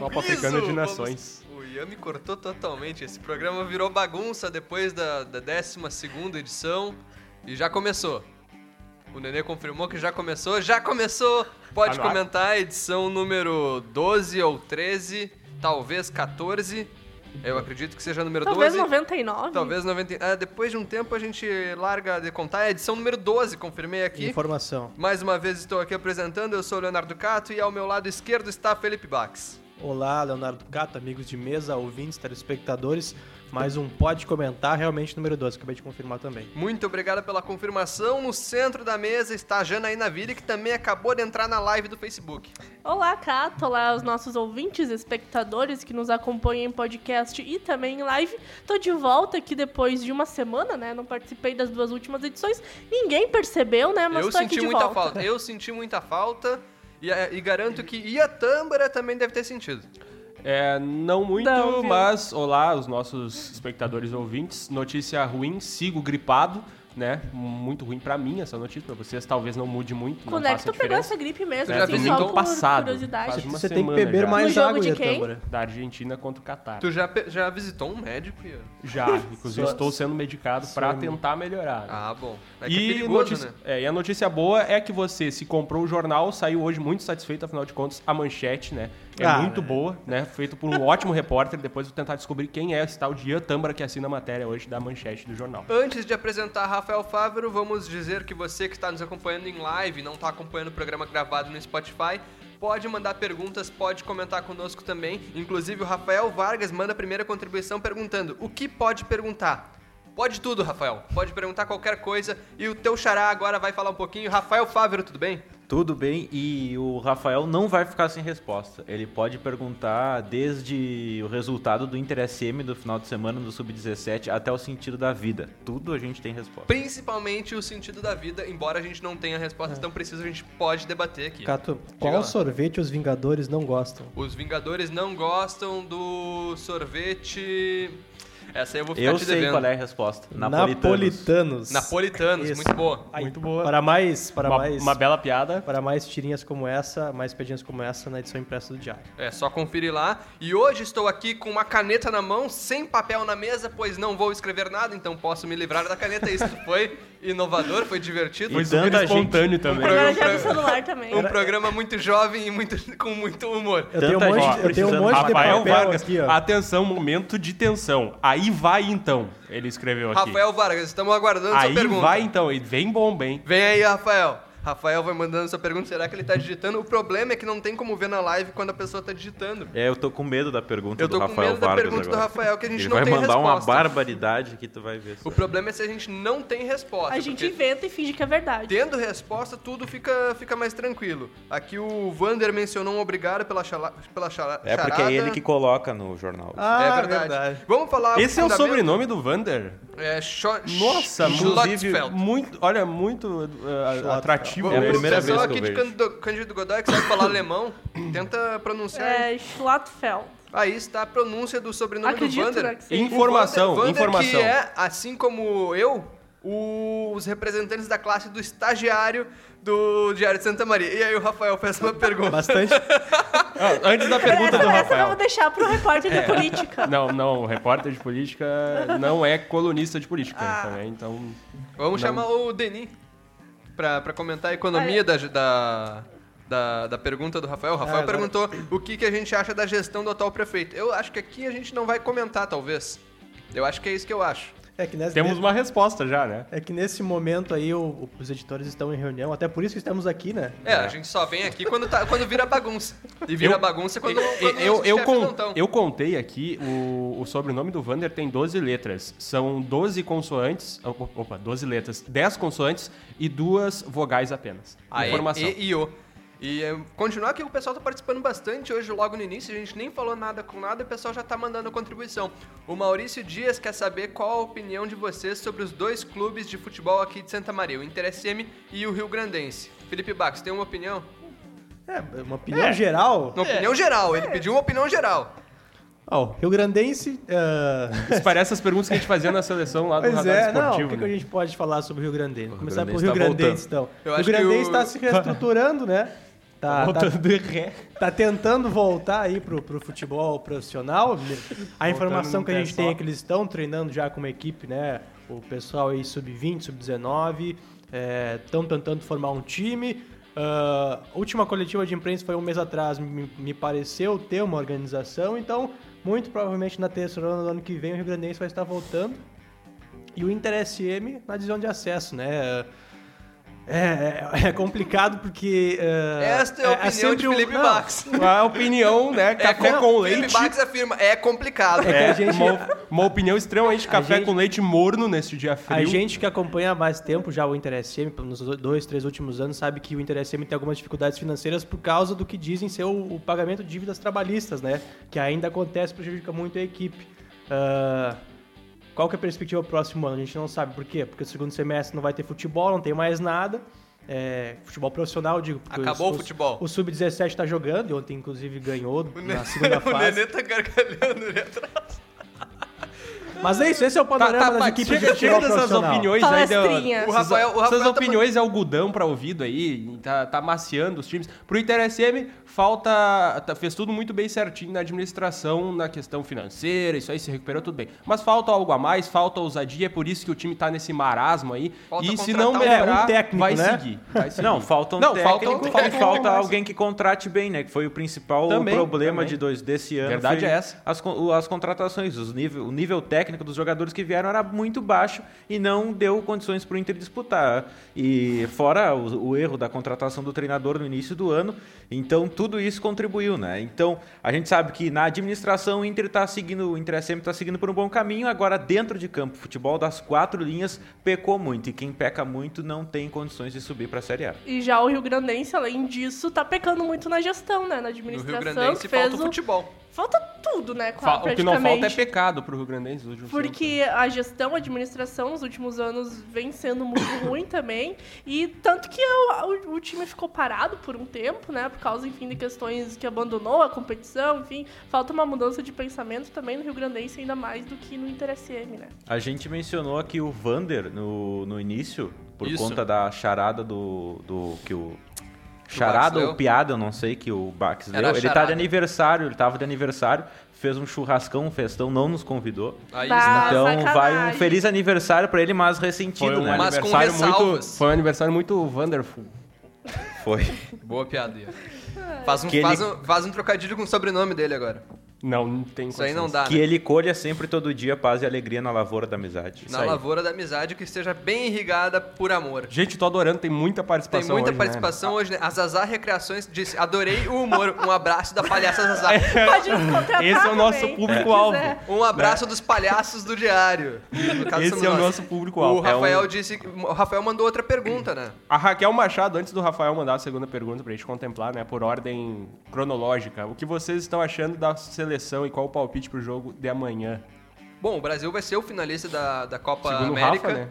Copa Africana de Nações. Vamos... O Ian me cortou totalmente. Esse programa virou bagunça depois da, da 12 edição e já começou. O Nenê confirmou que já começou. Já começou! Pode Tá no ar. comentar, edição número 12 ou 13, talvez 14. Eu acredito que seja número Talvez 12. 99. Talvez 90. Ah, depois de um tempo a gente larga de contar. É a edição número 12, confirmei aqui. Informação. Mais uma vez estou aqui apresentando, eu sou o Leonardo Cato e ao meu lado esquerdo está Felipe Bax. Olá, Leonardo Cato, amigos de mesa, ouvintes, telespectadores. Mais um Pode Comentar, realmente número 12, acabei de confirmar também. Muito obrigado pela confirmação. No centro da mesa está a Janaína Ville, que também acabou de entrar na live do Facebook. Olá, Cato. Olá, os nossos ouvintes, espectadores que nos acompanham em podcast e também em live. Tô de volta aqui depois de uma semana, né? Não participei das duas últimas edições. Ninguém percebeu, né? Mas eu tô aqui senti de muita volta. falta. Eu senti muita falta. E, eh, e garanto que Iatâmbara também deve ter sentido. É, não muito, Não, mas olá, os nossos espectadores e ouvintes. Notícia ruim, sigo gripado, né? Muito ruim pra mim essa notícia, pra vocês talvez não mude muito, Quando não é que tu pegou essa gripe mesmo? É, assim, domingo só por passado. curiosidade. Você tem que beber já. mais No água, de quem? Da Argentina contra o Catar. Tu já, já visitou um médico, Ian? Já, inclusive estou sendo medicado pra só- tentar melhorar. Ah, bom. É que e, é perigoso, notícia, né? é, e a notícia boa é que você, se comprou o jornal, saiu hoje muito satisfeito, afinal de contas, a manchete, né? É Ah, muito boa, né? Feito por um ótimo repórter. Depois vou tentar descobrir quem é esse tal de Ian Tâmbara que assina a matéria hoje da manchete do jornal. Antes de apresentar Rafael Fávero, vamos dizer que você que está nos acompanhando em live, não está acompanhando o programa gravado no Spotify, pode mandar perguntas, pode comentar conosco também. Inclusive o Rafael Vargas manda a primeira contribuição perguntando: o que pode perguntar? Pode tudo, Rafael. Pode perguntar qualquer coisa. E o teu xará agora vai falar um pouquinho. Rafael Fávero, tudo bem? Tudo bem, e o Rafael não vai ficar sem resposta. Ele pode perguntar desde o resultado do Inter SM do final de semana do Sub-17 até o sentido da vida. Tudo a gente tem resposta. Principalmente o sentido da vida, embora a gente não tenha resposta tão precisa, a gente pode debater aqui. Cato, lá. qual sorvete os Vingadores não gostam? Os Vingadores não gostam do sorvete. Essa aí eu vou ficar Eu te sei devendo. qual é a resposta. Napolitanos. Napolitanos. Napolitanos, Isso. muito boa. Aí, Muito boa. Para mais, para Uma, mais, uma bela piada. para mais tirinhas como essa, mais pedinhas como essa na edição impressa do Diário. É só conferir lá. E hoje estou aqui com uma caneta na mão, sem papel na mesa, pois não vou escrever nada, então posso me livrar da caneta. Isso foi inovador, foi divertido. Foi super tanta gente- espontâneo também. Agora Um já é do pro- celular também. Um programa muito jovem e muito, com muito humor. Eu tenho um Tanta monte, gente eu tenho um precisando monte de Rafael papel Vargas, aqui, ó. atenção, momento de tensão. Aí vai então, ele escreveu aqui. Rafael Vargas, estamos aguardando Aí sua pergunta. vai então, e vem bomba, hein? Vem aí, Rafael. Rafael vai mandando sua pergunta. Será que ele tá digitando? O problema é que não tem como ver na live quando a pessoa tá digitando. É, eu tô com medo da pergunta Eu tô do com Rafael medo da Vargas pergunta do agora. Rafael, que a gente Ele não vai tem mandar uma resposta. barbaridade que tu vai ver. só. O problema é se a gente não tem resposta. A gente inventa e finge que é verdade. Tendo resposta, tudo fica, fica mais tranquilo. Aqui o Vander mencionou um obrigado pela, chala, pela chala, É porque charada. é ele que coloca no jornal. Ah, é verdade. Vamos falar. Esse é o sobrenome do Vander? É Nossa, inclusive, muito, olha, muito uh, atrativo. É a O primeira pessoal vez que aqui eu de vejo. Cândido, Cândido Godoy, que sabe falar alemão, tenta pronunciar. É Schlottfeld. Aí está a pronúncia do sobrenome Acredito, do Vander. né. Informação, O Vander, informação. que é, assim como eu, os representantes da classe do estagiário do Diário de Santa Maria. E aí o Rafael fez uma pergunta. Bastante. Ah, antes da pergunta essa, do essa Rafael. vamos deixar pro repórter É. de política. Não, não, o repórter de política não é colunista de política Ah. também, então. Vamos Não. chamar o Denis pra, pra comentar a economia da, da, da, da pergunta do Rafael. O Rafael Ah, agora- perguntou o que, que a gente acha da gestão do atual prefeito. Eu acho que aqui a gente não vai comentar, talvez. Eu acho que é isso que eu acho. É que nesse, Temos uma resposta já, né? é que nesse momento aí o- os editores estão em reunião, até por isso que estamos aqui, né? É, a gente só vem aqui quando, tá, quando vira bagunça. E vira Eu- bagunça quando, eu, quando eu, eu, con- eu contei aqui, o, o sobrenome do Vander tem 12 letras. São 12 consoantes. op- Opa, 12 letras. 10 consoantes e duas vogais apenas. A, E, Informação. E, e, O. E é, continuar que o pessoal tá participando bastante hoje, logo no início, a gente nem falou nada com nada, o pessoal já tá mandando contribuição. O Maurício Dias quer saber qual a opinião de vocês sobre os dois clubes de futebol aqui de Santa Maria, o Inter SM e o Rio Grandense. Felipe Bax, tem uma opinião? É, uma opinião geral. Uma opinião geral, ele pediu uma opinião geral. Ó, Rio Grandense. ah, Isso parece as perguntas que a gente fazia na seleção lá do Pois Radar é, não, Esportivo. o que, que a né? gente pode falar sobre o Rio Grandense? Rio Começar por Rio tá Grandense, então. Eu o Rio Grandense o- está se reestruturando, né? Tá, tá, de ré. tá tentando voltar aí pro, pro futebol profissional. A informação que a gente tem é que eles estão treinando já com uma equipe, né? O pessoal aí sub-20, sub-19, estão tentando formar um time. A última coletiva de imprensa foi um mês atrás, me, me pareceu ter uma organização, então muito provavelmente na terceira do ano que vem o Rio Grandense vai estar voltando. E o Inter SM na divisão de acesso, né? É, é, é complicado porque. é, Esta é a opinião sempre de um- Felipe não, Bax. A opinião, né? Café com Felipe leite. Bax afirma, é complicado. É gente- uma, uma opinião extremamente A café gente- com leite morno neste dia frio. A gente que acompanha há mais tempo já o Inter SM, nos dois, três últimos anos, sabe que o Inter SM tem algumas dificuldades financeiras por causa do que dizem ser o, o pagamento de dívidas trabalhistas, né? Que ainda acontece, prejudica muito a equipe. Ah, qual que é a perspectiva próximo ano? A gente não sabe. Por quê? Porque o segundo semestre não vai ter futebol, não tem mais nada. É, futebol profissional, digo. Acabou os- o futebol. O Sub-17 tá jogando, e ontem inclusive ganhou O na Nenê- segunda o fase. Nenê tá gargalhando ali atrás. Mas é isso, esse é o Tá, panorama tá, das tá, equipes chega, de chega futebol dessas profissional. opiniões aí. deu- Palestrinha. O Rafael- o essas Rafael tá- opiniões é algodão pra ouvido aí, tá, tá maciando os times. Pro Inter SM, falta. tá- fez tudo muito bem certinho na administração, na questão financeira, isso aí se recuperou tudo bem. Mas falta algo a mais, falta ousadia, é por isso que o time tá nesse marasmo aí. Falta e se não um- melhorar, É, um técnico, vai, né? seguir, vai seguir. Não, falta um Não, técnico falta- e falta falta alguém que contrate bem, né? Que foi o principal Também, problema também. de dois, desse ano. Verdade é essa. As, as contratações, os nível, o nível técnico dos jogadores que vieram era muito baixo e não deu condições para o Inter disputar. E fora o, o erro da contratação do treinador no início do ano, então tudo isso contribuiu, né? Então a gente sabe que na administração o Inter está seguindo, o Inter SM está seguindo por um bom caminho. Agora dentro de campo, futebol das quatro linhas pecou muito e quem peca muito não tem condições de subir para a Série A. E já o Rio Grandense, além disso, tá pecando muito na gestão, né? Na No administração. Rio Grandense fez falta o o- futebol. Falta tudo, né? Fa- Quase, o que não falta é pecado pro Rio Grandense nos últimos tempos. Porque a gestão, a administração nos últimos anos vem sendo muito ruim também. E tanto que o, o- o time ficou parado por um tempo, né? Por causa, enfim, de questões que abandonou a competição, enfim. Falta uma mudança de pensamento também no Rio Grandense, ainda mais do que no Inter SM, né? A gente mencionou aqui o Vander no, no início, por Isso. conta da charada do, do que o charada ou piada, eu não sei, que o Bax Era leu. Ele tá de aniversário, ele tava de aniversário, fez um churrascão, um festão, não nos convidou. Aí Bah. está. então sacanagem. vai um feliz aniversário pra ele, mas ressentido, Foi um né? Mas com aniversário muito, foi um aniversário muito wonderful. Foi. Boa piada. Ian. Faz um, Que ele- faz, um, faz um trocadilho com o sobrenome dele agora. Não, não tem Isso aí não dá, Que né? ele colha sempre todo dia paz e alegria na lavoura da amizade. Na lavoura da amizade que esteja bem irrigada por amor. Gente, tô adorando, tem muita Tem participação muita hoje, né? participação hoje, né? A Zazá Recreações disse: adorei o humor. Um abraço da palhaça Zazá. Pode nos contratar Esse é o nosso público-alvo. Um abraço dos palhaços do diário. Esse é o nosso público-alvo. O É Rafael um- disse. O Rafael mandou outra pergunta, né? A Raquel Machado, antes do Rafael mandar a segunda pergunta pra gente contemplar, né, por ordem cronológica, o que vocês estão achando da seleção e qual o palpite pro jogo de amanhã? Bom, o Brasil vai ser o finalista da, da Copa Segundo o América. Rafa, né?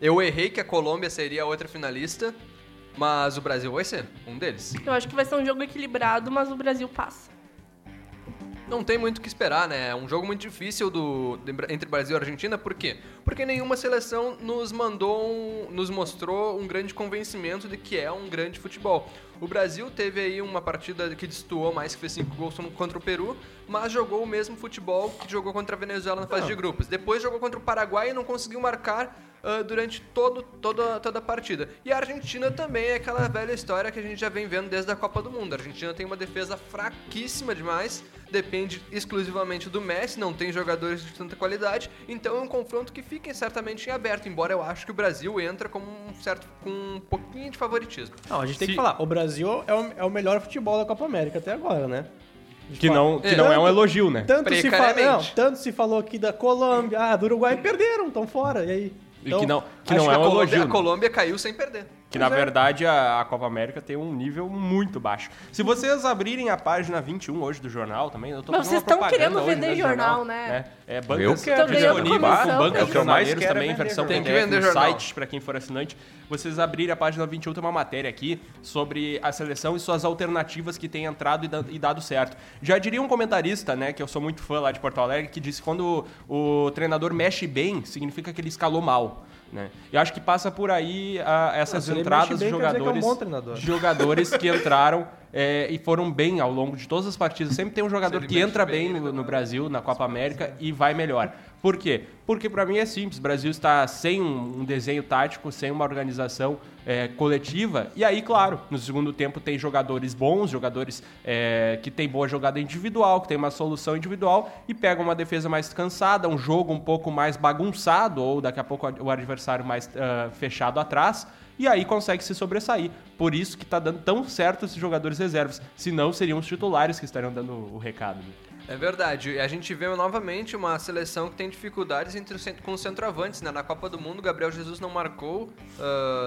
Eu errei que a Colômbia seria a outra finalista, mas o Brasil vai ser um deles. Eu acho que vai ser um jogo equilibrado, mas o Brasil passa. Não tem muito o que esperar, né? É um jogo muito difícil do, de- entre Brasil e Argentina, por quê? Porque nenhuma seleção nos mandou, um- nos mostrou um grande convencimento de que é um grande futebol. O Brasil teve aí uma partida que destoou mais, que fez cinco gols contra o Peru, mas jogou o mesmo futebol que jogou contra a Venezuela na fase de grupos. Depois jogou contra o Paraguai e não conseguiu marcar ah, durante todo, toda, toda a partida. E a Argentina também é aquela velha história que a gente já vem vendo desde a Copa do Mundo. A Argentina tem uma defesa fraquíssima demais, depende exclusivamente do Messi, não tem jogadores de tanta qualidade, então é um confronto que fica certamente em aberto, embora eu acho que o Brasil entra com um certo com um pouquinho de favoritismo. Não, a gente tem Se- que falar. O Brasil é o, é o melhor futebol da Copa América até agora, né? Que não, que É. não é um elogio, né? Tanto se, fala, não, tanto se falou aqui da Colômbia, ah, do Uruguai perderam, estão fora, e aí? E que não, que não é a um Colômbia, elogio. a né? Colômbia caiu sem perder. Que na é. verdade a, a Copa América tem um nível muito baixo. Se vocês abrirem a página 21 hoje do jornal também, eu tô Mas vocês uma tão propaganda querendo vender nesse jornal, né? É, Eu bancas Estão disponíveis isso. É o que eu mais jornaleiros quero também, é versão jornal. PDF Tem que vender no jornal. site, pra quem for assinante. Vocês abrirem a página 21, tem uma matéria aqui sobre a seleção e suas alternativas que têm entrado e da- e dado certo. Já diria um comentarista, né, que eu sou muito fã lá de Porto Alegre, que disse que quando o, o treinador mexe bem, significa que ele escalou mal. Né? Eu acho que passa por aí ah, essas entradas de que é um jogadores, jogadores que entraram é, e foram bem ao longo de todas as partidas. Sempre tem um jogador que entra bem, no, no Brasil, na Copa América, e vai melhor. Por quê? Porque pra mim é simples. O Brasil está sem um, desenho tático, sem uma organização é, coletiva. E aí, claro, no segundo tempo tem jogadores bons, jogadores é, que tem boa jogada individual, que tem uma solução individual e pegam uma defesa mais cansada, um jogo um pouco mais bagunçado, ou daqui a pouco o adversário mais ah, fechado atrás. E aí consegue se sobressair. Por isso que tá dando tão certo esses jogadores reservas. Se não, seriam os titulares que estariam dando o recado. É verdade. E a gente vê novamente uma seleção que tem dificuldades entre com os centroavantes. Né? Na Copa do Mundo, Gabriel Jesus não marcou,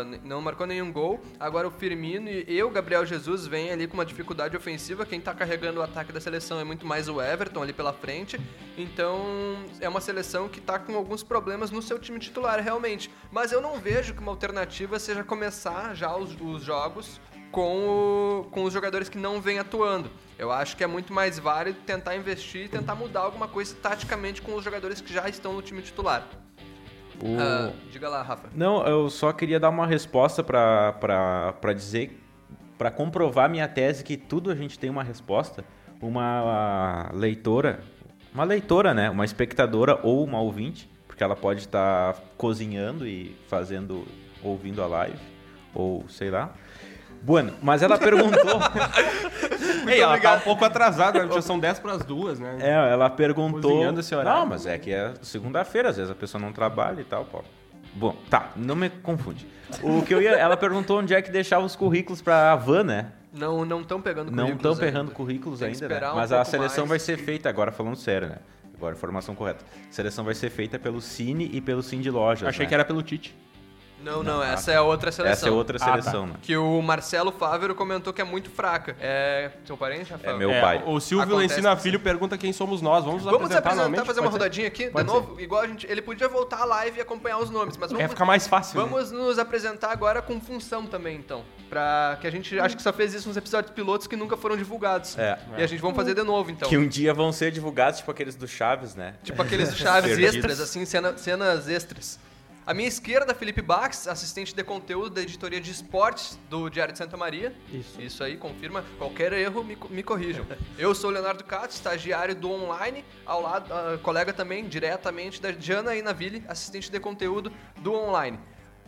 n- não marcou nenhum gol. Agora o Firmino e o Gabriel Jesus vêm ali com uma dificuldade ofensiva. Quem está carregando o ataque da seleção é muito mais o Everton ali pela frente. Então é uma seleção que está com alguns problemas no seu time titular, realmente. Mas eu não vejo que uma alternativa seja começar já os, os jogos com, o- com os jogadores que não vêm atuando. Eu acho que é muito mais válido tentar investir e tentar mudar alguma coisa taticamente com os jogadores que já estão no time titular. O- Ah, diga lá, Rafa. Não, eu só queria dar uma resposta pra dizer, pra comprovar minha tese que tudo a gente tem uma resposta. Uma leitora, uma leitora, né? Uma espectadora ou uma ouvinte, porque ela pode estar cozinhando e fazendo, ouvindo a live, ou sei lá. Bueno, mas ela perguntou. Ei, ela tá um pouco atrasada, né? já são 10 para as duas, né? É, ela perguntou. Não, mas é que é segunda-feira, às vezes a pessoa não trabalha e tal, pô. Bom, tá, não me confunde. O que eu ia. Ela perguntou onde é que deixava os currículos pra van, né? Não não estão pegando Não currículos estão pegando ainda. currículos Tem ainda, né? um Mas a seleção mais. vai ser feita, agora falando sério, né? Agora, informação correta. A seleção vai ser feita pelo Cine e pelo Sim de Lojas. Achei né? que era pelo Tite. Não, não, essa é outra seleção. Essa é outra Ah, tá. seleção, né? Que o Marcelo Fávero comentou que é muito fraca. É. Seu parente, Rafael? É meu É, pai. O Silvio Acontece Ensina Filho pergunta quem somos nós. Vamos nos Vamos se apresentar, apresentar, novamente? fazer uma Pode ser? rodadinha aqui, Pode de novo, igual a gente. Ele podia voltar à live e acompanhar os nomes, mas É, vamos, fica mais fácil. né? vamos nos apresentar agora com função também, então. Pra que a gente acho que só fez isso nos episódios pilotos que nunca foram divulgados. É. E a gente vamos fazer de novo, então. Que um dia vão ser divulgados, tipo aqueles do Chaves, né? Tipo aqueles chaves Perdidos. extras, assim, cena- cenas extras. À minha esquerda, Felipe Bax, assistente de conteúdo da editoria de esportes do Diário de Santa Maria. Isso. Isso aí, confirma. Qualquer erro, me, me corrijam. Eu sou o Leonardo Cato, estagiário do online, ao lado, ah, colega também, diretamente da Diana Inaville, assistente de conteúdo do online.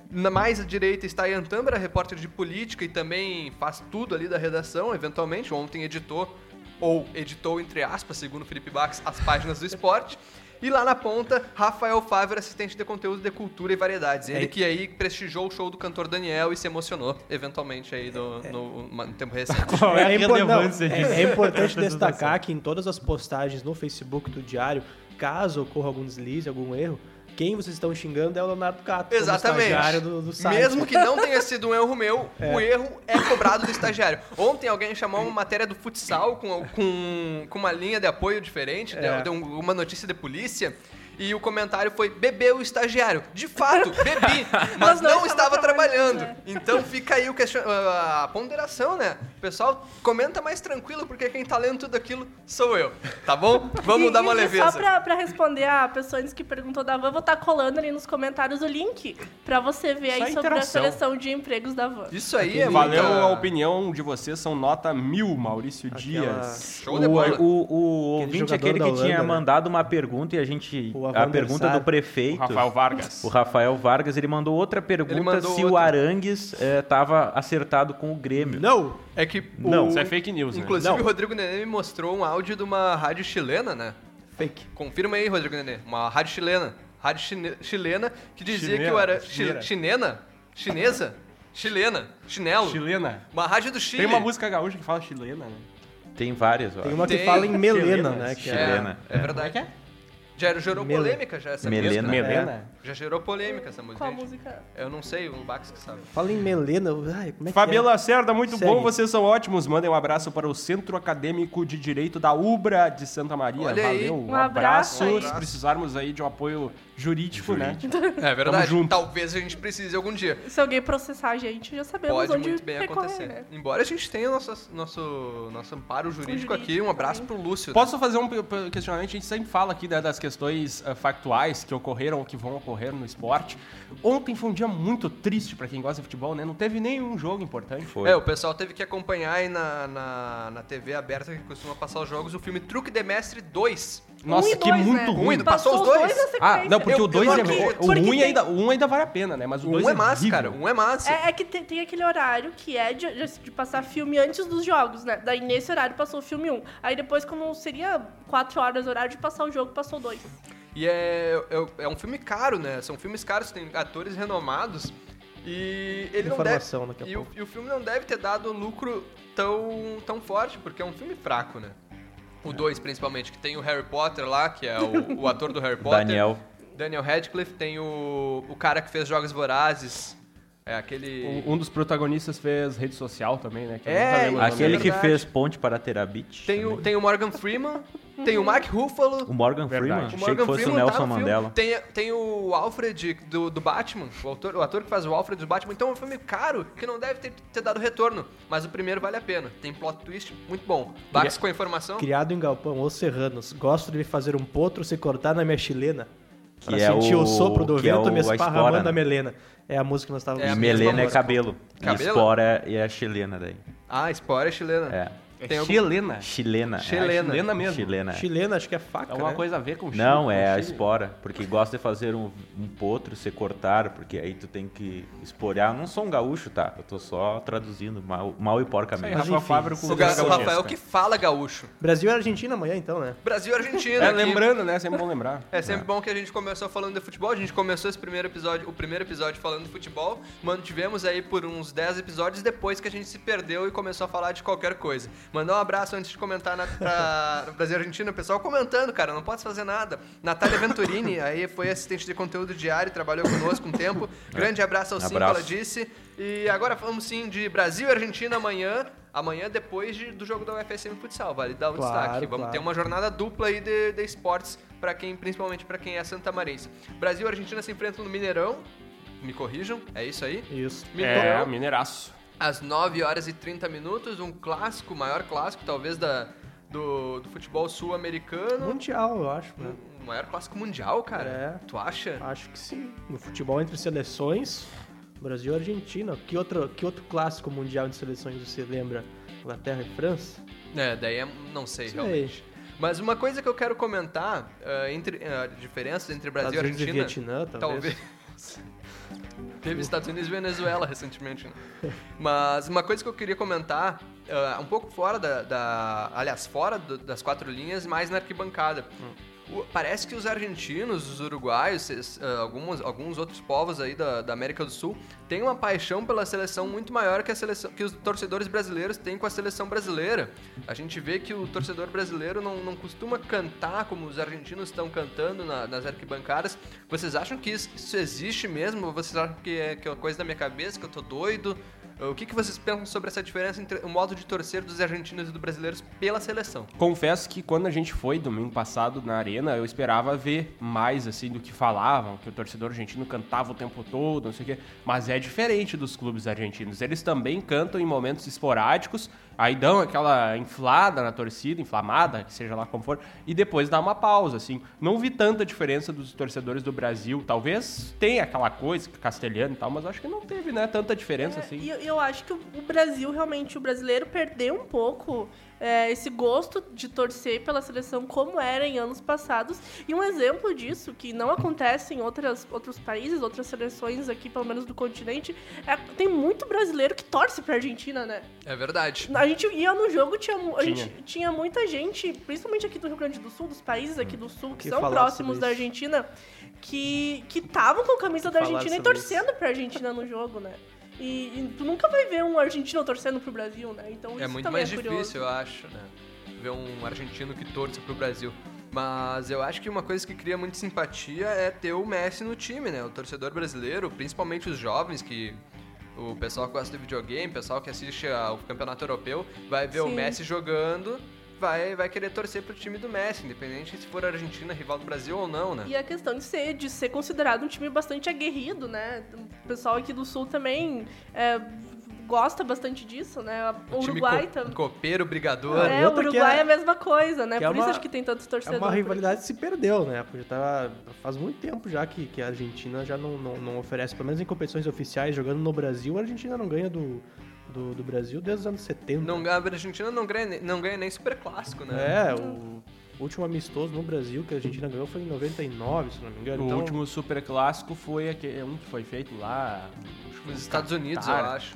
Na mais à direita está a Ian Tambra, repórter de política e também faz tudo ali da redação, eventualmente. Ontem editou, ou editou, entre aspas, segundo Felipe Bax, as páginas do esporte. E lá na ponta, Rafael Fávero, assistente de conteúdo de cultura e variedades. Ele É. que aí prestigiou o show do cantor Daniel e se emocionou, eventualmente, aí no, no- no tempo recente. Qual é a impor- não, relevância é- disso? é importante destacar que em todas as postagens no Facebook do Diário, caso ocorra algum deslize, algum erro, quem vocês estão xingando é o Leonardo Cato, Exatamente. estagiário do, do site. Mesmo que não tenha sido um erro meu, o erro é cobrado do estagiário. Ontem alguém chamou uma matéria do futsal com, com, com uma linha de apoio diferente, É. um- uma notícia de polícia. E o comentário foi: bebeu o estagiário. De fato, bebi, mas Mas não não estava trabalhando. trabalhando, Então fica aí o question... a ponderação, né? Pessoal, comenta mais tranquilo, porque quem tá lendo tudo aquilo sou eu. Tá bom? Vamos E- dar uma e leveza. Só pra, pra responder a pessoa antes que perguntou da Van, vou estar colando ali nos comentários o link pra você ver aí sobre a seleção de empregos da Van. Isso aí é Valeu muita- a opinião de vocês, são nota mil, Maurício Dias. Show de bola. O, o, o ouvinte, aquele que Holanda, tinha né? mandado uma pergunta e a gente. O a pergunta Sar. do prefeito. Rafael Vargas. O Rafael Vargas, ele mandou outra pergunta mandou se o outra. Arangues estava acertado com o Grêmio. Não! É que o... Não, Isso é fake news, né? Inclusive, Não. o Rodrigo Nenê me mostrou um áudio de uma rádio chilena, né? Fake. Confirma aí, Rodrigo Nenê. Uma rádio chilena. Rádio chine- chilena que dizia Chilena, que o Aran... chileira. Chi- Chinena? Chinesa? Chilena? Chinelo? Chilena. Uma rádio do Chile. Tem uma música gaúcha que fala chilena, né? Tem várias, ó. Tem uma que Tem. fala em melena, Chilena. né? Que É, é... Chilena. É, verdade. Já gerou Mel- polêmica já essa Melena. música. Melena. Já gerou polêmica essa música. Qual gente. música? Eu não sei, o Bax que sabe. Fala em melena. Ai, como é que Fabio é? Lacerda, muito Segue. bom, vocês são ótimos. Mandem um abraço para o Centro Acadêmico de Direito da UBRA de Santa Maria. Olha aí. Valeu, um Um abraço. abraço. Se precisarmos aí de um apoio jurídico, né? É verdade. junto. Talvez a gente precise algum dia. Se alguém processar a gente, já sabemos Pode onde muito bem recorrer, acontecer. né? Embora a gente tenha nosso, nosso, nosso amparo jurídico, jurídico aqui, um abraço também. pro Lúcio. né? Posso fazer um questionamento? A gente sempre fala aqui né, das questões ah, factuais que ocorreram ou que vão ocorrer no esporte. Ontem foi um dia muito triste pra quem gosta de futebol, né? Não teve nenhum jogo importante. Foi. É, o pessoal teve que acompanhar aí na, na, na TV aberta que costuma passar os jogos o filme Truque de Mestre 2. Nossa, Um que dois, muito né? ruim. Passou os dois? sequência. Ah, não, porque Eu- o 2 eu é. acredito. O, um tem- ainda, o um ainda vale a pena, né? Mas o Um 2 é massa, horrível. cara. Um é massa. É, é que tem, tem aquele horário que é de, de- de passar filme antes dos jogos, né? Daí nesse horário passou o filme 1. Aí depois, como seria 4 horas o horário de passar o jogo, passou 2. E é, é, é um filme caro, né? São filmes caros, tem atores renomados. E ele não deve. Informação daqui a E o, pouco. e o filme não deve ter dado lucro tão, tão forte, porque é um filme fraco, né? O 2, principalmente, que tem o Harry Potter lá, que é o, o ator do Harry Potter. Daniel. Daniel Radcliffe, tem o, o cara que fez Jogos Vorazes. É aquele. Um um dos protagonistas fez rede social também, né? Que eu É, Aquele que verdade. fez ponte para Terabit. Tem o, tem o Morgan Freeman, tem o Mark Ruffalo. O Morgan Verdade. Freeman. O Achei Morgan que fosse o Freeman tá Nelson filme. Mandela. Tem, tem o Alfred do, do Batman, o, autor, o ator que faz o Alfred do Batman. Então é um filme caro que não deve ter, ter dado retorno. Mas o primeiro vale a pena. Tem plot twist muito bom. Bax com a informação. Criado em galpão, os serranos. Gosto de fazer um potro se cortar na minha chilena. Que Pra é sentir o, o- sopro do que é vento o- me esparramando a né? melena. É a música que nós estávamos É melena é cabelo. Cabelo? E espora é a chilena daí. Ah, espora é chilena. É. É Tem algum- chilena. Chilena. Chilena. Chilena É. mesmo. Chilena. é. Chilena, acho que é faca, É alguma né? coisa a ver com Chile. Não, com é a espora, porque gosta de fazer um, um potro, se cortar, porque aí tu tem que esporar. Eu não sou um gaúcho, tá? Eu tô só traduzindo mal, mal e aí, porcamente. Rafael enfim, Fábio com O, ga- o gaúcho. Rafael que fala gaúcho. Brasil e Argentina amanhã, então, né? Brasil e Argentina. É, aqui. lembrando, né? Sempre bom lembrar. É sempre bom que a gente começou falando de futebol. A gente começou esse primeiro episódio, o primeiro episódio falando de futebol. Mantivemos aí por uns 10 episódios depois que a gente se perdeu e começou a falar de qualquer coisa. Mandar um abraço antes de comentar na, pra Brasil e Argentina. O pessoal comentando, cara, não posso fazer nada. Natália Venturini, aí foi assistente de conteúdo diário, trabalhou conosco um tempo. Grande abraço ao Sim, ela disse. E agora vamos sim de Brasil e Argentina amanhã. Amanhã, depois de- do jogo da UFSM Futsal, vale dar o Claro, destaque. Vamos claro. ter uma jornada dupla aí de, de esportes para quem, principalmente para quem é santamarense. Brasil e Argentina se enfrentam no Mineirão. Me corrijam, é isso aí. Isso. É, Mineirão, mineiraço. Às 9 horas e 30 minutos, um clássico, o maior clássico talvez da, do, do futebol sul-americano. Mundial, eu acho, né? O maior clássico mundial, cara. É. Tu acha? Acho que sim. No futebol entre seleções, Brasil e Argentina. Que outro, que outro clássico mundial de seleções você lembra? Inglaterra e França? É, daí é, não sei, Sei. realmente. Mas uma coisa que eu quero comentar, ah, entre a diferença entre Brasil e Estados e Argentina... Vietnã, talvez. Talvez. Teve Estados Unidos e Venezuela recentemente, né? Mas uma coisa que eu queria comentar, ah, um pouco fora da. da- aliás, fora do- das quatro linhas, mais na arquibancada. O- Parece que os argentinos, os uruguaios, ah, alguns, alguns outros povos aí da, da América do Sul têm uma paixão pela seleção muito maior que, a seleção, que os torcedores brasileiros têm com a seleção brasileira. A gente vê que o torcedor brasileiro não, não costuma cantar como os argentinos estão cantando na- nas arquibancadas. Vocês acham que isso, isso existe mesmo? Vocês acham que é, que é uma coisa da minha cabeça, que eu tô doido? O que, que vocês pensam sobre essa diferença entre o modo de torcer dos argentinos e dos brasileiros pela seleção? Confesso que quando a gente foi domingo passado na arena, eu esperava ver mais assim do que falavam, que o torcedor argentino cantava o tempo todo, não sei o quê. Mas é diferente dos clubes argentinos. Eles também cantam em momentos esporádicos, aí dão aquela inflada na torcida, inflamada, que seja lá como for, e depois dá uma pausa, assim. Não vi tanta diferença dos torcedores do Brasil. Talvez tenha aquela coisa, castelhano e tal, mas acho que não teve, né, tanta diferença assim. E eu, eu acho que o Brasil, realmente, o brasileiro perdeu um pouco é, esse gosto de torcer pela seleção como era em anos passados. E um exemplo disso, que não acontece em outras, outros países, outras seleções aqui, pelo menos do continente, é, tem muito brasileiro que torce pra Argentina, né? É verdade. A gente ia no jogo, tinha, a Tinha. gente tinha muita gente, principalmente aqui do Rio Grande do Sul, dos países aqui do Sul, que, Que são próximos da isso. Argentina, que que estavam com a camisa da falar Argentina e torcendo pra Argentina no jogo, né? E, e tu nunca vai ver um argentino torcendo pro Brasil, né? Então É isso muito também mais é difícil, eu acho, né? Ver um argentino que torce pro Brasil. Mas eu acho que uma coisa que cria muita simpatia é ter o Messi no time, né? O torcedor brasileiro, principalmente os jovens que. O pessoal que gosta de videogame, o pessoal que assiste ao campeonato europeu, vai ver o Sim. Messi jogando, vai, vai querer torcer pro time do Messi, independente se for a Argentina rival do Brasil ou não, né? E a questão de ser, de ser considerado um time bastante aguerrido, né? O pessoal aqui do Sul também é, gosta bastante disso, né? O Uruguai co- também. Copeiro, brigador. É, o Uruguai é- é a mesma coisa, né? que é Por isso uma- acho que tem tantos É torcedores. uma por rivalidade que se perdeu, né? Porque tava, faz muito tempo já que, que a Argentina já não, não, não oferece, pelo menos em competições oficiais, jogando no Brasil, a Argentina não ganha do, do, do Brasil desde os anos 70. Não, a Argentina não ganha, nem- não ganha nem super clássico, né? É, o último amistoso no Brasil que a Argentina ganhou foi em 99, se não me engano. O Então, último super clássico foi aquele, um que foi feito lá. Nos no Estados Unidos, eu acho.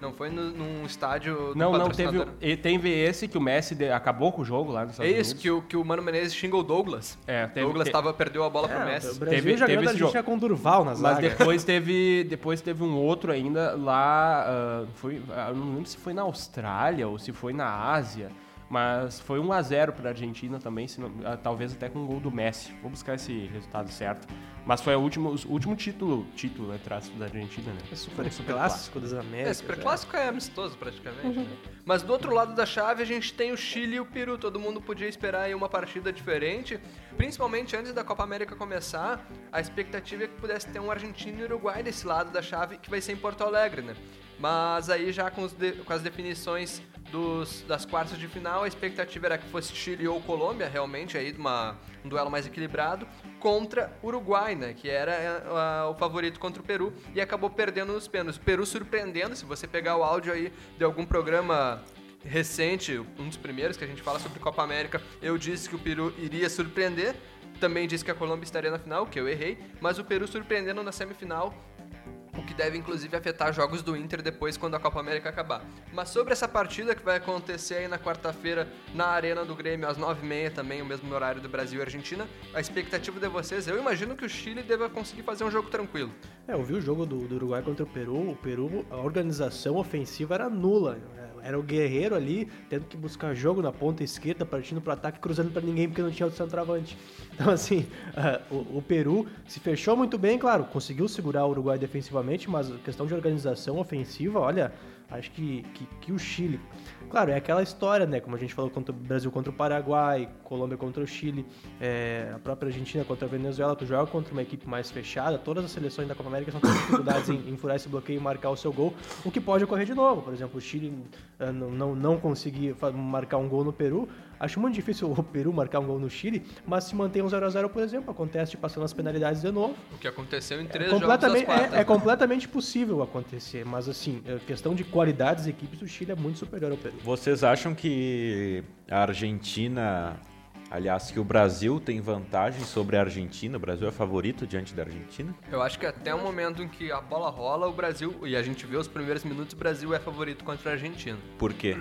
Não foi no- num estádio do Não, não, teve, e teve esse que o Messi de- acabou com o jogo lá nos É Estados isso, Unidos. que o, que o Mano Menezes xinga o Douglas. É, teve, Douglas te- tava, perdeu a bola é, pro o Messi. Brasil Teve- já teve ganhou da esse Argentina com o Durval na Mas zaga. depois teve, depois teve um outro ainda lá, ah, foi, ah, não lembro se foi na Austrália ou se foi na Ásia, mas foi 1 a 0 para a Argentina também, se não- ah, talvez até com o gol do Messi. Vou buscar esse resultado certo. Mas foi o último, o último título, título aspas, da Argentina, né? É super, um clássico das É, Américas. super é. clássico é amistoso praticamente. né? Mas do outro lado da chave a gente tem o Chile e o Peru. Todo mundo podia esperar aí uma partida diferente. Principalmente antes da Copa América começar, a expectativa é que pudesse ter um Argentina e Uruguai desse lado da chave, que vai ser em Porto Alegre, né? Mas aí já com, os de- com as definições dos- das quartas de final, a expectativa era que fosse Chile ou Colômbia, realmente, aí uma, um duelo mais equilibrado, contra Uruguai, né? Que era é, o favorito contra o Peru e acabou perdendo nos pênaltis. O Peru surpreendendo, se você pegar o áudio aí de algum programa recente, um dos primeiros que a gente fala sobre Copa América, eu disse que o Peru iria surpreender. Também disse que a Colômbia estaria na final, que eu errei, mas o Peru surpreendendo na semifinal o que deve inclusive afetar jogos do Inter depois quando a Copa América acabar. Mas sobre essa partida que vai acontecer aí na quarta-feira na Arena do Grêmio às 9h30 também, o mesmo horário do Brasil e Argentina, a expectativa de vocês, eu imagino que o Chile deva conseguir fazer um jogo tranquilo. É, eu vi o jogo do, do Uruguai contra o Peru. O Peru, a organização ofensiva era nula. Era o guerreiro ali, tendo que buscar jogo na ponta esquerda, partindo pro ataque, cruzando pra ninguém porque não tinha outro centroavante. Então, assim, ah, o, o Peru se fechou muito bem, claro, conseguiu segurar o Uruguai defensivamente, mas questão de organização ofensiva, olha, acho que, que, que o Chile. Claro, é aquela história, né? Como a gente falou contra o Brasil contra o Paraguai, Colômbia contra o Chile, é, a própria Argentina contra a Venezuela, tu joga contra uma equipe mais fechada, todas as seleções da Copa América estão tendo dificuldades em, em furar esse bloqueio e marcar o seu gol, o que pode ocorrer de novo. Por exemplo, o Chile ah, não, não, não conseguir marcar um gol no Peru. Acho muito difícil o Peru marcar um gol no Chile, mas se mantém um 0x0, por exemplo, acontece de passando as penalidades de novo. O que aconteceu em três É jogos das completamente, quartas. é, é completamente possível acontecer, mas assim, a questão de qualidades das equipes, o Chile é muito superior ao Peru. Vocês acham que a Argentina, aliás, que o Brasil tem vantagem sobre a Argentina? O Brasil é favorito diante da Argentina? Eu acho que até o momento em que a bola rola, o Brasil, e a gente vê os primeiros minutos, o Brasil é favorito contra a Argentina. Por quê?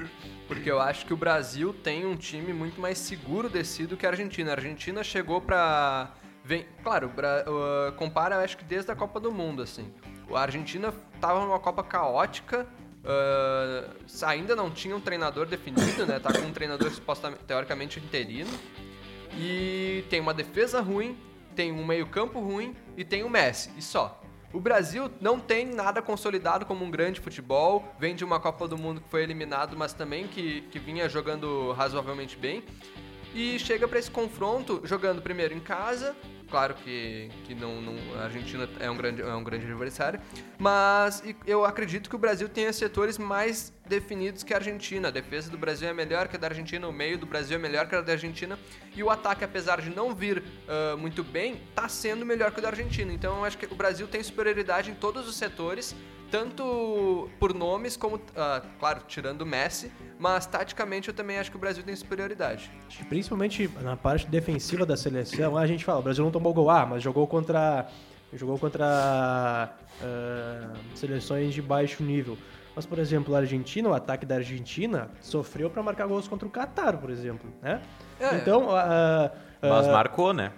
Porque eu acho que o Brasil tem um time muito mais seguro descido que a Argentina. A Argentina chegou pra. Vem, claro, o Bra- uh, compara, eu acho que desde a Copa do Mundo, assim. A Argentina tava numa Copa caótica, uh, ainda não tinha um treinador definido, né? Tá com um treinador supostamente, teoricamente interino. E tem uma defesa ruim, tem um meio-campo ruim e tem o Messi, e só. O Brasil não tem nada consolidado como um grande futebol, vem de uma Copa do Mundo que foi eliminado, mas também que, que vinha jogando razoavelmente bem. E chega para esse confronto jogando primeiro em casa, claro que, que não, não- a Argentina é um grande, é um grande adversário, mas eu acredito que o Brasil tenha setores mais definidos que a Argentina. A defesa do Brasil é melhor que a da Argentina, o meio do Brasil é melhor que a da Argentina, e o ataque, apesar de não vir ah, muito bem, está sendo melhor que o da Argentina. Então eu acho que o Brasil tem superioridade em todos os setores, tanto por nomes como, ah, claro, tirando o Messi, mas taticamente eu também acho que o Brasil tem superioridade. Principalmente na parte defensiva da seleção, a gente fala, o Brasil não tomou gol, ah, mas jogou contra jogou contra ah, seleções de baixo nível. Mas, por exemplo, a Argentina, o ataque da Argentina sofreu para marcar gols contra o Catar, por exemplo, né? É. Então, ah, ah, Mas marcou, né?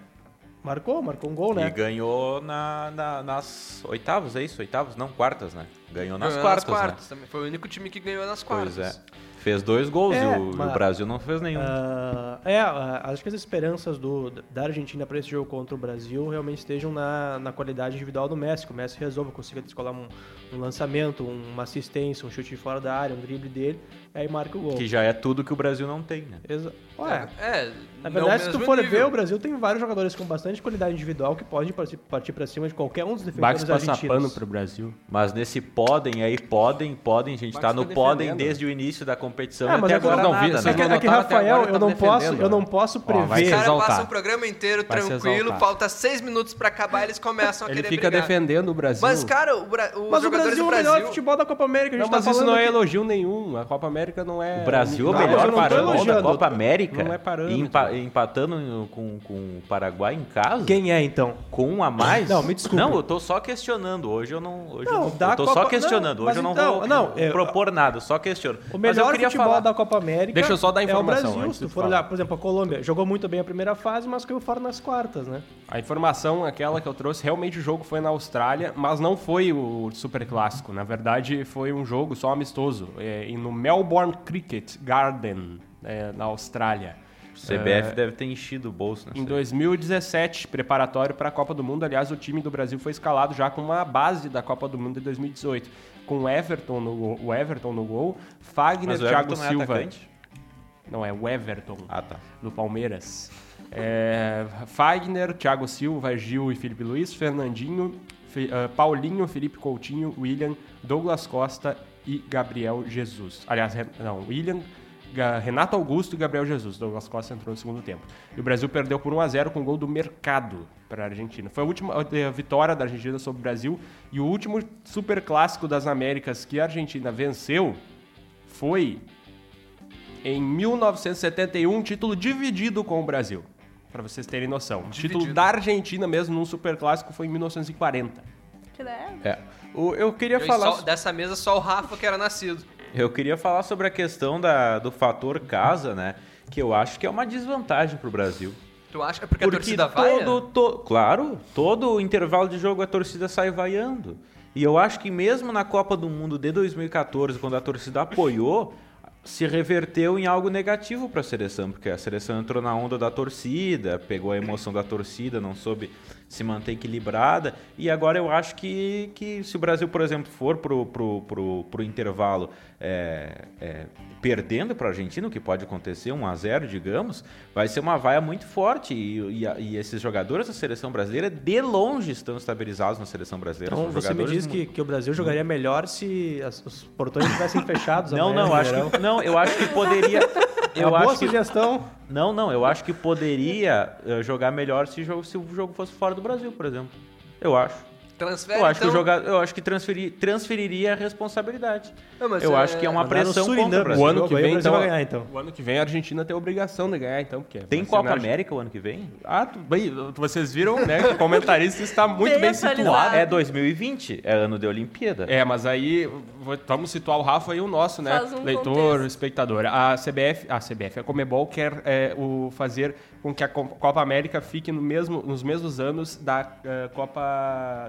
Marcou, marcou um gol, E né? ganhou na, na- nas oitavas, é isso? Oitavas? Não, quartas, né? Ganhou nas Ganhou quartas, nas quartas também. Foi o único time que ganhou nas né? quartas. Pois é. Fez dois gols É, e o, mas- o Brasil não fez nenhum. Ah, é, ah, acho que as esperanças do, da Argentina para esse jogo contra o Brasil realmente estejam na, na qualidade individual do Messi. Que o Messi resolve, consiga descolar um, um lançamento, uma assistência, um chute de fora da área, um drible dele, aí marca o gol. Que já é tudo que o Brasil não tem, né? Exa- Ué, É, na não verdade, se tu for nível. ver, o Brasil tem vários jogadores com bastante qualidade individual que podem partir, partir para cima de qualquer um dos defensores Bax passa argentinos. pano pro Brasil. Mas nesse podem, aí podem, podem, a gente Mas tá no fica podem desde o início da competição e mas até é agora não nada, vi, né? vocês É que, é que Rafael, eu ele não tá posso, eu não ó. posso Ó, vai prever. se O cara exaltar. passa o programa inteiro Vai tranquilo, falta seis minutos pra acabar, eles começam a Ele querer fica brigar. defendendo o Brasil. Mas, cara, o Bra... os Mas o Brasil é o melhor futebol da Copa América, a gente não, tá mas isso não é elogio nenhum. A Copa América não é. O Brasil é o melhor da. Copa América. Não é parâmetro. empa- empatando com, com o Paraguai em casa. Quem é, então? Com um a mais? Não, me desculpe. Não, eu tô só questionando. Hoje eu não. Hoje Não, eu, não, eu tô Copa- só questionando. não, hoje eu não então, vou não, eu- propor nada, só questiono. O Mas melhor eu queria futebol falar. da Copa América Deixa eu só dar a é o informação Brasil. Se tu for olhar, por exemplo, a Colômbia jogou muito bem a primeira fase, mas caiu fora nas quartas, né? A informação, aquela que eu trouxe, realmente o jogo foi na Austrália, mas não foi o Super Clássico. Na verdade, foi um jogo só amistoso. É, e no Melbourne Cricket Garden, é, na Austrália. O CBF deve ter enchido o bolso. Né? Em 2017, preparatório para a Copa do Mundo. Aliás, o time do Brasil foi escalado já com uma base da Copa do Mundo de 2018. Com o Everton no, gol- o Everton no gol, Fagner, Thiago não é Silva. atacante? Não, é o Everton Ah, tá. do Palmeiras. É, Fagner, Thiago Silva, Gil e Felipe Luiz, Fernandinho, ah, Paulinho, Felipe Coutinho, William, Douglas Costa e Gabriel Jesus. Aliás, não, William, Renato Augusto e Gabriel Jesus. Douglas Costa entrou no segundo tempo. E o Brasil perdeu por 1 a 0 com gol do Mercado para a Argentina. Foi a última a vitória da Argentina sobre o Brasil e o último super clássico das Américas que a Argentina venceu foi em 1971, um título dividido com o Brasil. Pra vocês terem noção. O título Dividido. da Argentina mesmo num super clássico foi em 1940. Credo. É. O- eu queria Eu- falar. só- dessa mesa só o Rafa que era nascido. Eu queria falar sobre a questão da, do fator casa, né? Que eu acho que é uma desvantagem pro Brasil. Tu acha? É porque, a Porque torcida vai? todo, to- claro, todo o intervalo de jogo a torcida sai vaiando. E eu acho que mesmo na Copa do Mundo de 2014, quando a torcida apoiou, se reverteu em algo negativo para a seleção, porque a seleção entrou na onda da torcida, pegou a emoção da torcida, não soube se manter equilibrada. E agora eu acho que, que se o Brasil, por exemplo, for pro, pro, pro, pro intervalo é, é, perdendo para a Argentina, o que pode acontecer, 1 a 0 digamos, vai ser uma vaia muito forte. E, e, e esses jogadores da seleção brasileira, de longe, estão estabilizados na seleção brasileira. Então você me diz que, que o Brasil jogaria melhor se as- os portões estivessem fechados. Não, não, acho que, não, eu acho que poderia. É Eu uma boa que, sugestão. não, não, eu acho que poderia eh, jogar melhor se, jogo- se o jogo fosse fora do Brasil, por exemplo. Eu acho. Transfere, Eu acho que então. o jogador, eu acho que transferir, transferiria a responsabilidade. Não, mas eu é- acho que é uma pressão Suriname, contra o Brasil. O ano que vem, então, vai ganhar, então. O ano que vem a Argentina tem a obrigação de ganhar, então. Porque Tem vai ser Copa América o ano que vem? Ah, tu, bem, vocês viram, né? Que o comentarista está muito Bem bem situado. É 2020, é ano de Olimpíada. É, mas aí vamos situar o Rafa e o nosso, né? Um Leitor, contexto. espectador. A CBF, a CBF, a Comebol quer é, o fazer com que a Co- Copa América fique no mesmo, nos mesmos anos da eh, Copa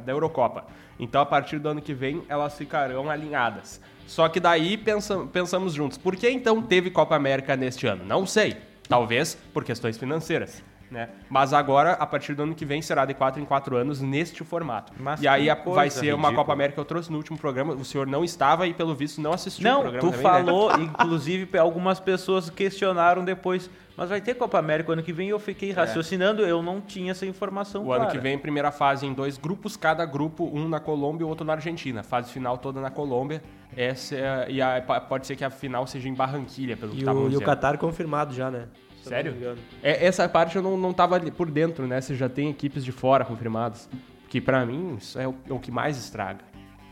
da Eurocopa. Então, a partir do ano que vem, elas ficarão alinhadas. Só que daí pensa- pensamos juntos. Por que então teve Copa América neste ano? Não sei. Talvez por questões financeiras. Né? Mas agora, a partir do ano que vem, será de 4 em 4 anos neste formato. Mas e aí a- vai ser uma ridícula. Copa América que eu trouxe no último programa. O senhor não estava e, pelo visto, não assistiu o Não, programa tu também, né? falou, inclusive algumas pessoas questionaram depois, mas vai ter Copa América ano que vem? E eu fiquei raciocinando, eu não tinha essa informação É. O ano clara. que vem, primeira fase em dois grupos, cada grupo, um na Colômbia e o outro na Argentina. Fase final toda na Colômbia. Essa é- e a- pode ser que a final seja em Barranquilha, pelo que E estavam o, e o. Qatar confirmado já, né? Sério? É, essa parte eu não, não tava ali por dentro, né? Você já tem equipes de fora confirmadas. Que pra mim, isso é o, é o que mais estraga.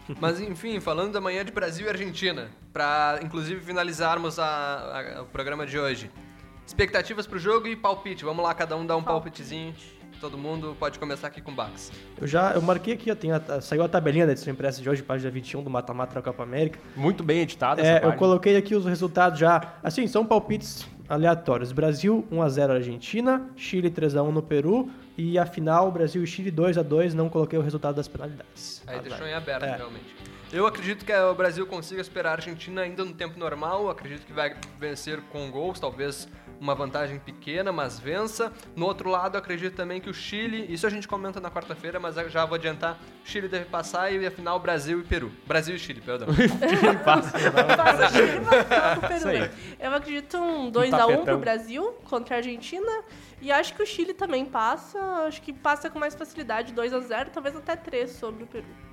Mas enfim, falando da manhã de Brasil e Argentina, pra inclusive finalizarmos a- a- o programa de hoje. Expectativas pro jogo e palpite. Vamos lá, cada um dá um palpitezinho. Todo mundo pode começar aqui com o Bax. Eu já eu marquei aqui, ó, tem a- saiu a tabelinha da edição impressa de hoje, página 21 do Mata-Mata da Copa América. Muito bem editado É, essa eu coloquei aqui os resultados já. Assim, são palpites aleatórios. Brasil 1x0 Argentina, Chile 3x1 no Peru e a final Brasil e Chile 2x2. Não coloquei o resultado das penalidades. Aí deixou em aberto, É. realmente. Eu acredito que o Brasil consiga superar a Argentina ainda no tempo normal. Acredito que vai vencer com gols, talvez uma vantagem pequena, mas vença. No outro lado, acredito também que o Chile, isso a gente comenta na quarta-feira, mas já vou adiantar, o Chile deve passar e a final Brasil e Peru. Brasil e Chile, perdão. Passa Chile e vai ficar com o Peru. Aí. Eu acredito um 2x1 tapetão. pro Brasil contra a Argentina. E acho que o Chile também passa. Acho que passa com mais facilidade, 2x0, talvez até 3 sobre o Peru.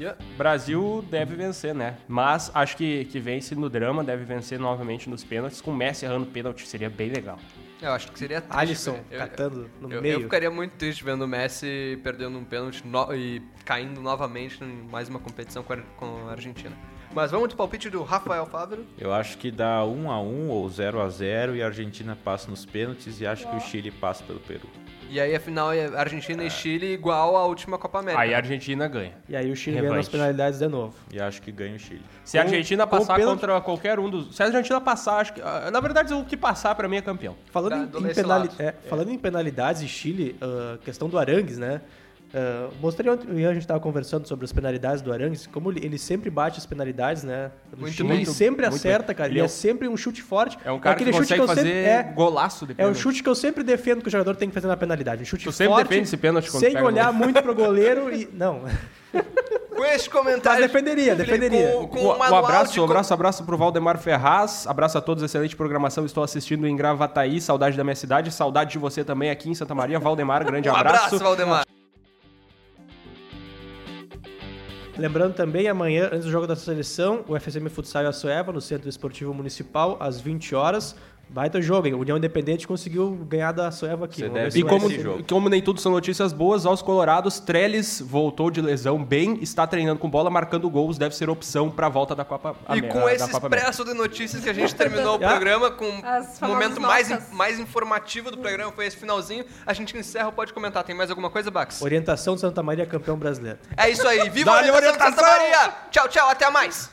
Yeah. Brasil deve vencer, né? Mas acho que, que vence no drama, deve vencer novamente nos pênaltis. Com o Messi errando pênalti, seria bem legal. Eu acho que seria triste. Alisson né? Eu- catando no eu, meio. eu ficaria muito triste vendo o Messi perdendo um pênalti no- e caindo novamente em mais uma competição com a, com a Argentina. Mas vamos do palpite do Rafael Fávero. Eu acho que dá 1 a 1 ou 0 a 0 e a Argentina passa nos pênaltis e acho que o Chile passa pelo Peru. E aí a final é Argentina e Chile igual à última Copa América. Aí a Argentina ganha. E aí o Chile ganha nas Revanche. penalidades de novo. E acho que ganha o Chile. Se a Com- Argentina com passar pênalti- contra qualquer um dos. Se a Argentina passar, acho que. ah, Na verdade, o que passar pra mim é campeão. Falando, Tá, em, do- em desse penali- lado. é, falando em penalidades e Chile, a questão do Arangues, né? Ah, mostrei ontem, e a gente estava conversando sobre as penalidades do Arangues, como ele, ele sempre bate as penalidades, né? Muito bem. ele sempre Muito acerta, bem. cara. Ele Ele é é, sempre um chute forte. É um cara que aquele chute consegue eu fazer sempre, é, golaço de é um pênalti. chute que eu sempre defendo que o jogador tem que fazer na penalidade. Um chute Tu sempre forte, defende esse pênalti quando sem olhar muito pro goleiro e... Não, Com este comentário. Mas defenderia, defenderia. Com, com Um, um abraço, de um abraço, abraço pro Valdemar Ferraz. Abraço a todos, excelente programação. Estou assistindo em Gravataí, saudade da minha cidade, saudade de você também aqui em Santa Maria. Valdemar, grande Um abraço. abraço, Valdemar. Lembrando também, amanhã, antes do jogo da seleção, o FSM Futsal e a Soeva, no Centro Esportivo Municipal, às 20 horas. Baita jogo, hein? União Independente conseguiu ganhar da Soeva aqui. E como, esse jogo. como nem tudo são notícias boas, aos Colorados, Trellis voltou de lesão bem, está treinando com bola, marcando gols, deve ser opção para a volta da Copa E América. com da esse expresso de notícias que a gente terminou o Ah. programa com o momento mais, mais informativo do programa foi esse finalzinho. A gente encerra, pode comentar. Tem mais alguma coisa, Bax? Orientação de Santa Maria campeão brasileiro. É isso aí. Viva a orientação de Santa orientação! Maria! Tchau, tchau. Até mais.